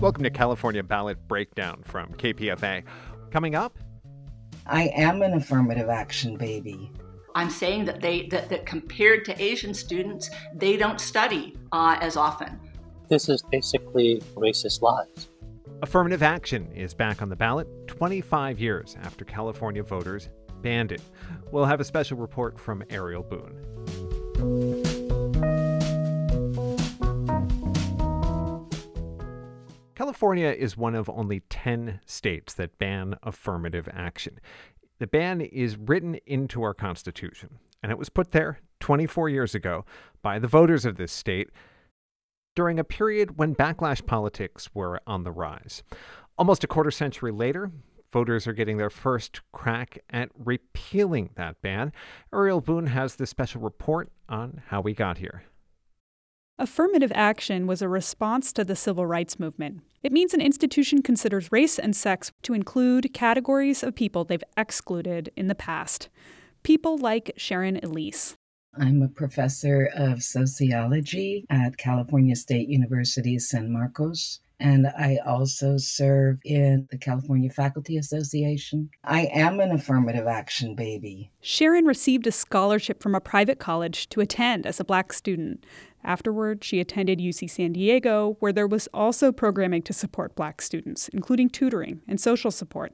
Welcome to California Ballot Breakdown from KPFA. Coming up, I am an affirmative action baby. I'm saying that they that, that compared to Asian students, they don't study uh, as often. This is basically racist lies. Affirmative action is back on the ballot 25 years after California voters banned it. We'll have a special report from Ariel Boone. California is one of only 10 states that ban affirmative action. The ban is written into our Constitution, and it was put there 24 years ago by the voters of this state during a period when backlash politics were on the rise. Almost a quarter century later, voters are getting their first crack at repealing that ban. Ariel Boone has the special report on how we got here. Affirmative action was a response to the civil rights movement. It means an institution considers race and sex to include categories of people they've excluded in the past. People like Sharon Elise. I'm a professor of sociology at California State University San Marcos. And I also serve in the California Faculty Association. I am an affirmative action baby. Sharon received a scholarship from a private college to attend as a black student. Afterward, she attended UC San Diego, where there was also programming to support black students, including tutoring and social support.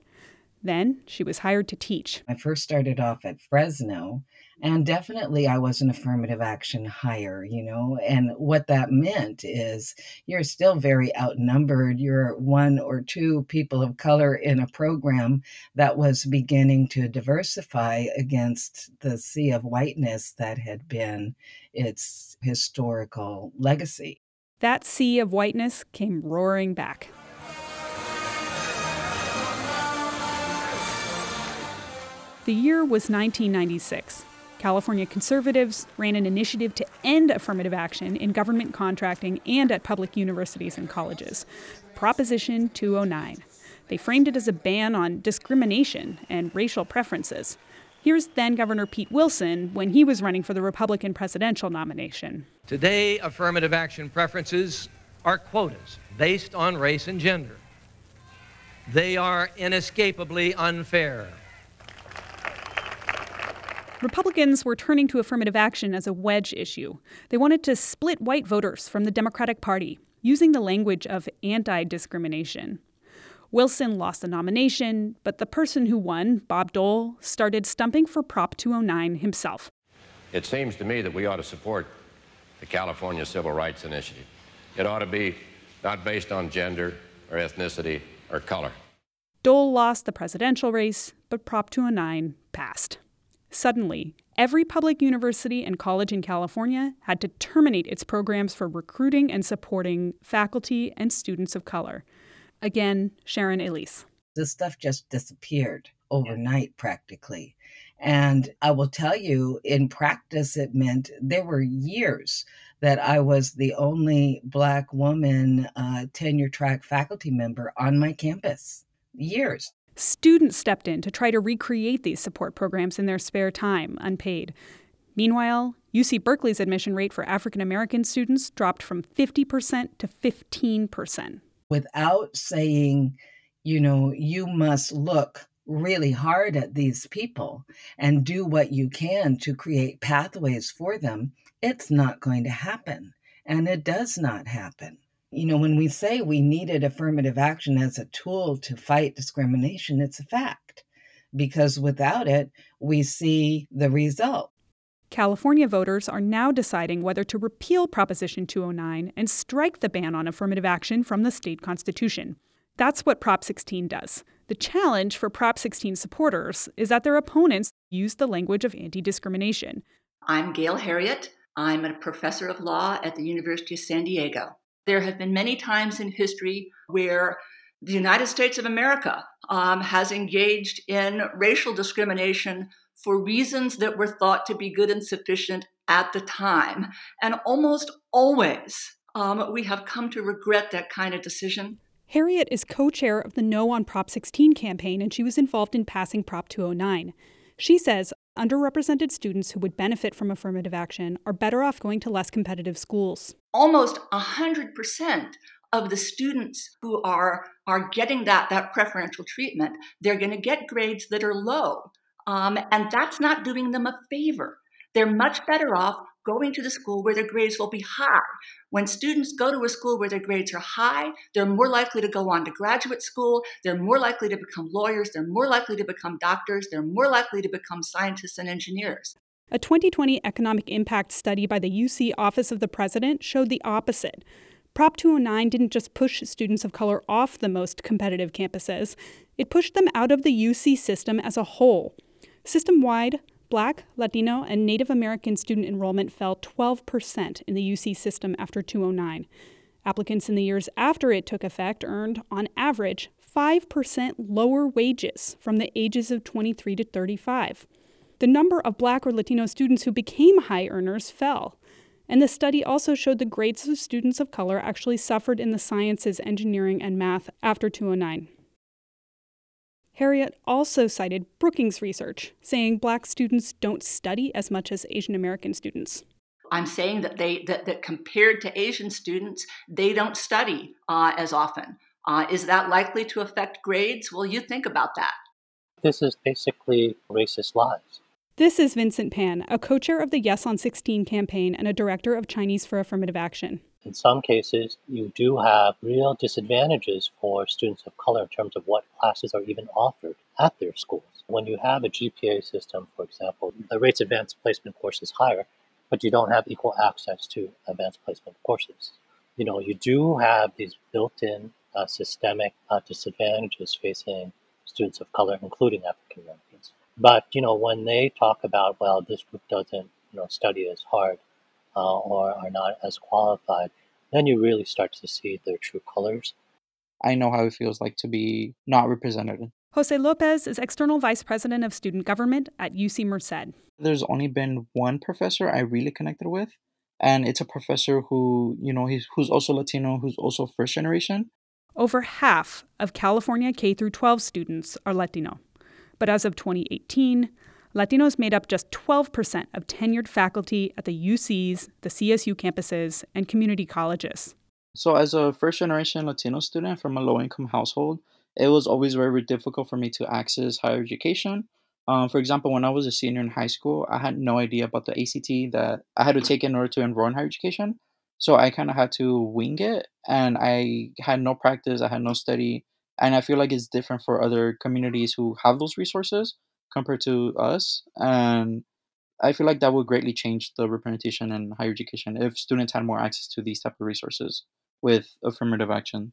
Then she was hired to teach. I first started off at Fresno, and definitely I was an affirmative action hire, you know. And what that meant is you're still very outnumbered. You're one or two people of color in a program that was beginning to diversify against the sea of whiteness that had been its historical legacy. That sea of whiteness came roaring back. The year was 1996. California conservatives ran an initiative to end affirmative action in government contracting and at public universities and colleges. Proposition 209. They framed it as a ban on discrimination and racial preferences. Here's then Governor Pete Wilson when he was running for the Republican presidential nomination. Today, affirmative action preferences are quotas based on race and gender. They are inescapably unfair. Republicans were turning to affirmative action as a wedge issue. They wanted to split white voters from the Democratic Party, using the language of anti discrimination. Wilson lost the nomination, but the person who won, Bob Dole, started stumping for Prop 209 himself. It seems to me that we ought to support the California Civil Rights Initiative. It ought to be not based on gender or ethnicity or color. Dole lost the presidential race, but Prop 209 passed. Suddenly, every public university and college in California had to terminate its programs for recruiting and supporting faculty and students of color. Again, Sharon Elise. This stuff just disappeared overnight practically. And I will tell you, in practice, it meant there were years that I was the only Black woman uh, tenure track faculty member on my campus. Years. Students stepped in to try to recreate these support programs in their spare time, unpaid. Meanwhile, UC Berkeley's admission rate for African American students dropped from 50% to 15%. Without saying, you know, you must look really hard at these people and do what you can to create pathways for them, it's not going to happen. And it does not happen you know, when we say we needed affirmative action as a tool to fight discrimination, it's a fact. Because without it, we see the result. California voters are now deciding whether to repeal Proposition 209 and strike the ban on affirmative action from the state constitution. That's what Prop 16 does. The challenge for Prop 16 supporters is that their opponents use the language of anti discrimination. I'm Gail Heriot. I'm a professor of law at the University of San Diego. There have been many times in history where the United States of America um, has engaged in racial discrimination for reasons that were thought to be good and sufficient at the time. And almost always, um, we have come to regret that kind of decision. Heriot is co chair of the No on Prop 16 campaign, and she was involved in passing Prop 209. She says underrepresented students who would benefit from affirmative action are better off going to less competitive schools. Almost 100% of the students who are are getting that that preferential treatment, they're going to get grades that are low, um, and that's not doing them a favor. They're much better off going to the school where their grades will be high. When students go to a school where their grades are high, they're more likely to go on to graduate school, they're more likely to become lawyers, they're more likely to become doctors, they're more likely to become scientists and engineers. A 2020 economic impact study by the UC Office of the President showed the opposite. Prop 209 didn't just push students of color off the most competitive campuses, it pushed them out of the UC system as a whole. System wide, Black, Latino, and Native American student enrollment fell 12% in the UC system after 209. Applicants in the years after it took effect earned, on average, 5% lower wages from the ages of 23 to 35. The number of Black or Latino students who became high earners fell. And the study also showed the grades of students of color actually suffered in the sciences, engineering, and math after 209. Heriot also cited Brookings research, saying black students don't study as much as Asian American students. I'm saying that they that, that compared to Asian students, they don't study uh, as often. Uh, is that likely to affect grades? Well, you think about that. This is basically racist lies. This is Vincent Pan, a co chair of the Yes on 16 campaign and a director of Chinese for Affirmative Action in some cases, you do have real disadvantages for students of color in terms of what classes are even offered at their schools. When you have a GPA system, for example, the rates of advanced placement courses higher, but you don't have equal access to advanced placement courses. You know, you do have these built-in uh, systemic uh, disadvantages facing students of color, including African Americans. But you know, when they talk about, well, this group doesn't, you know, study as hard, uh, or are not as qualified, then you really start to see their true colors. I know how it feels like to be not represented. Jose Lopez is External Vice President of Student Government at UC Merced. There's only been one professor I really connected with, and it's a professor who, you know, he's, who's also Latino, who's also first generation. Over half of California K through 12 students are Latino. But as of 2018, Latinos made up just 12% of tenured faculty at the UCs, the CSU campuses, and community colleges. So, as a first generation Latino student from a low income household, it was always very difficult for me to access higher education. Um, for example, when I was a senior in high school, I had no idea about the ACT that I had to take in order to enroll in higher education. So I kind of had to wing it, and I had no practice, I had no study. And I feel like it's different for other communities who have those resources compared to us. And I feel like that would greatly change the representation in higher education if students had more access to these type of resources with affirmative action.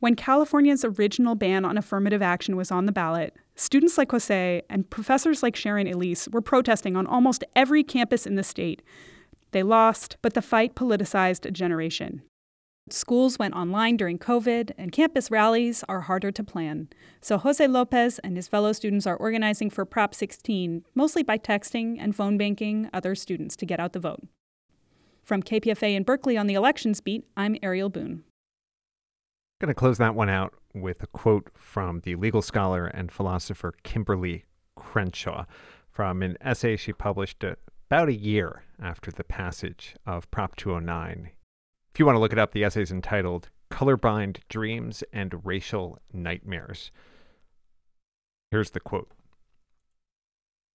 When California's original ban on affirmative action was on the ballot, students like Jose and professors like Sharon Elise were protesting on almost every campus in the state. They lost, but the fight politicized a generation. Schools went online during COVID, and campus rallies are harder to plan. So Jose Lopez and his fellow students are organizing for Prop 16, mostly by texting and phone banking other students to get out the vote. From KPFA in Berkeley on the elections beat, I'm Ariel Boone. I'm going to close that one out with a quote from the legal scholar and philosopher Kimberlé Crenshaw from an essay she published about a year after the passage of Prop 209 if you want to look it up, the essay is entitled Colorblind Dreams and Racial Nightmares. Here's the quote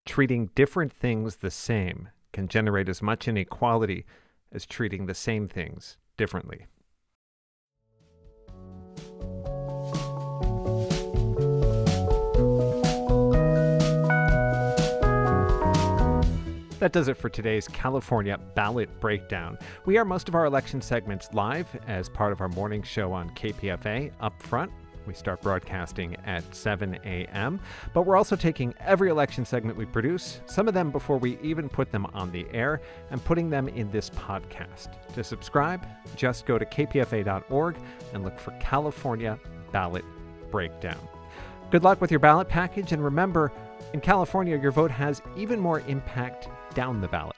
Treating different things the same can generate as much inequality as treating the same things differently. That does it for today's California Ballot Breakdown. We are most of our election segments live as part of our morning show on KPFA up front. We start broadcasting at 7 a.m., but we're also taking every election segment we produce, some of them before we even put them on the air, and putting them in this podcast. To subscribe, just go to kpfa.org and look for California Ballot Breakdown. Good luck with your ballot package, and remember, in California, your vote has even more impact down the ballot.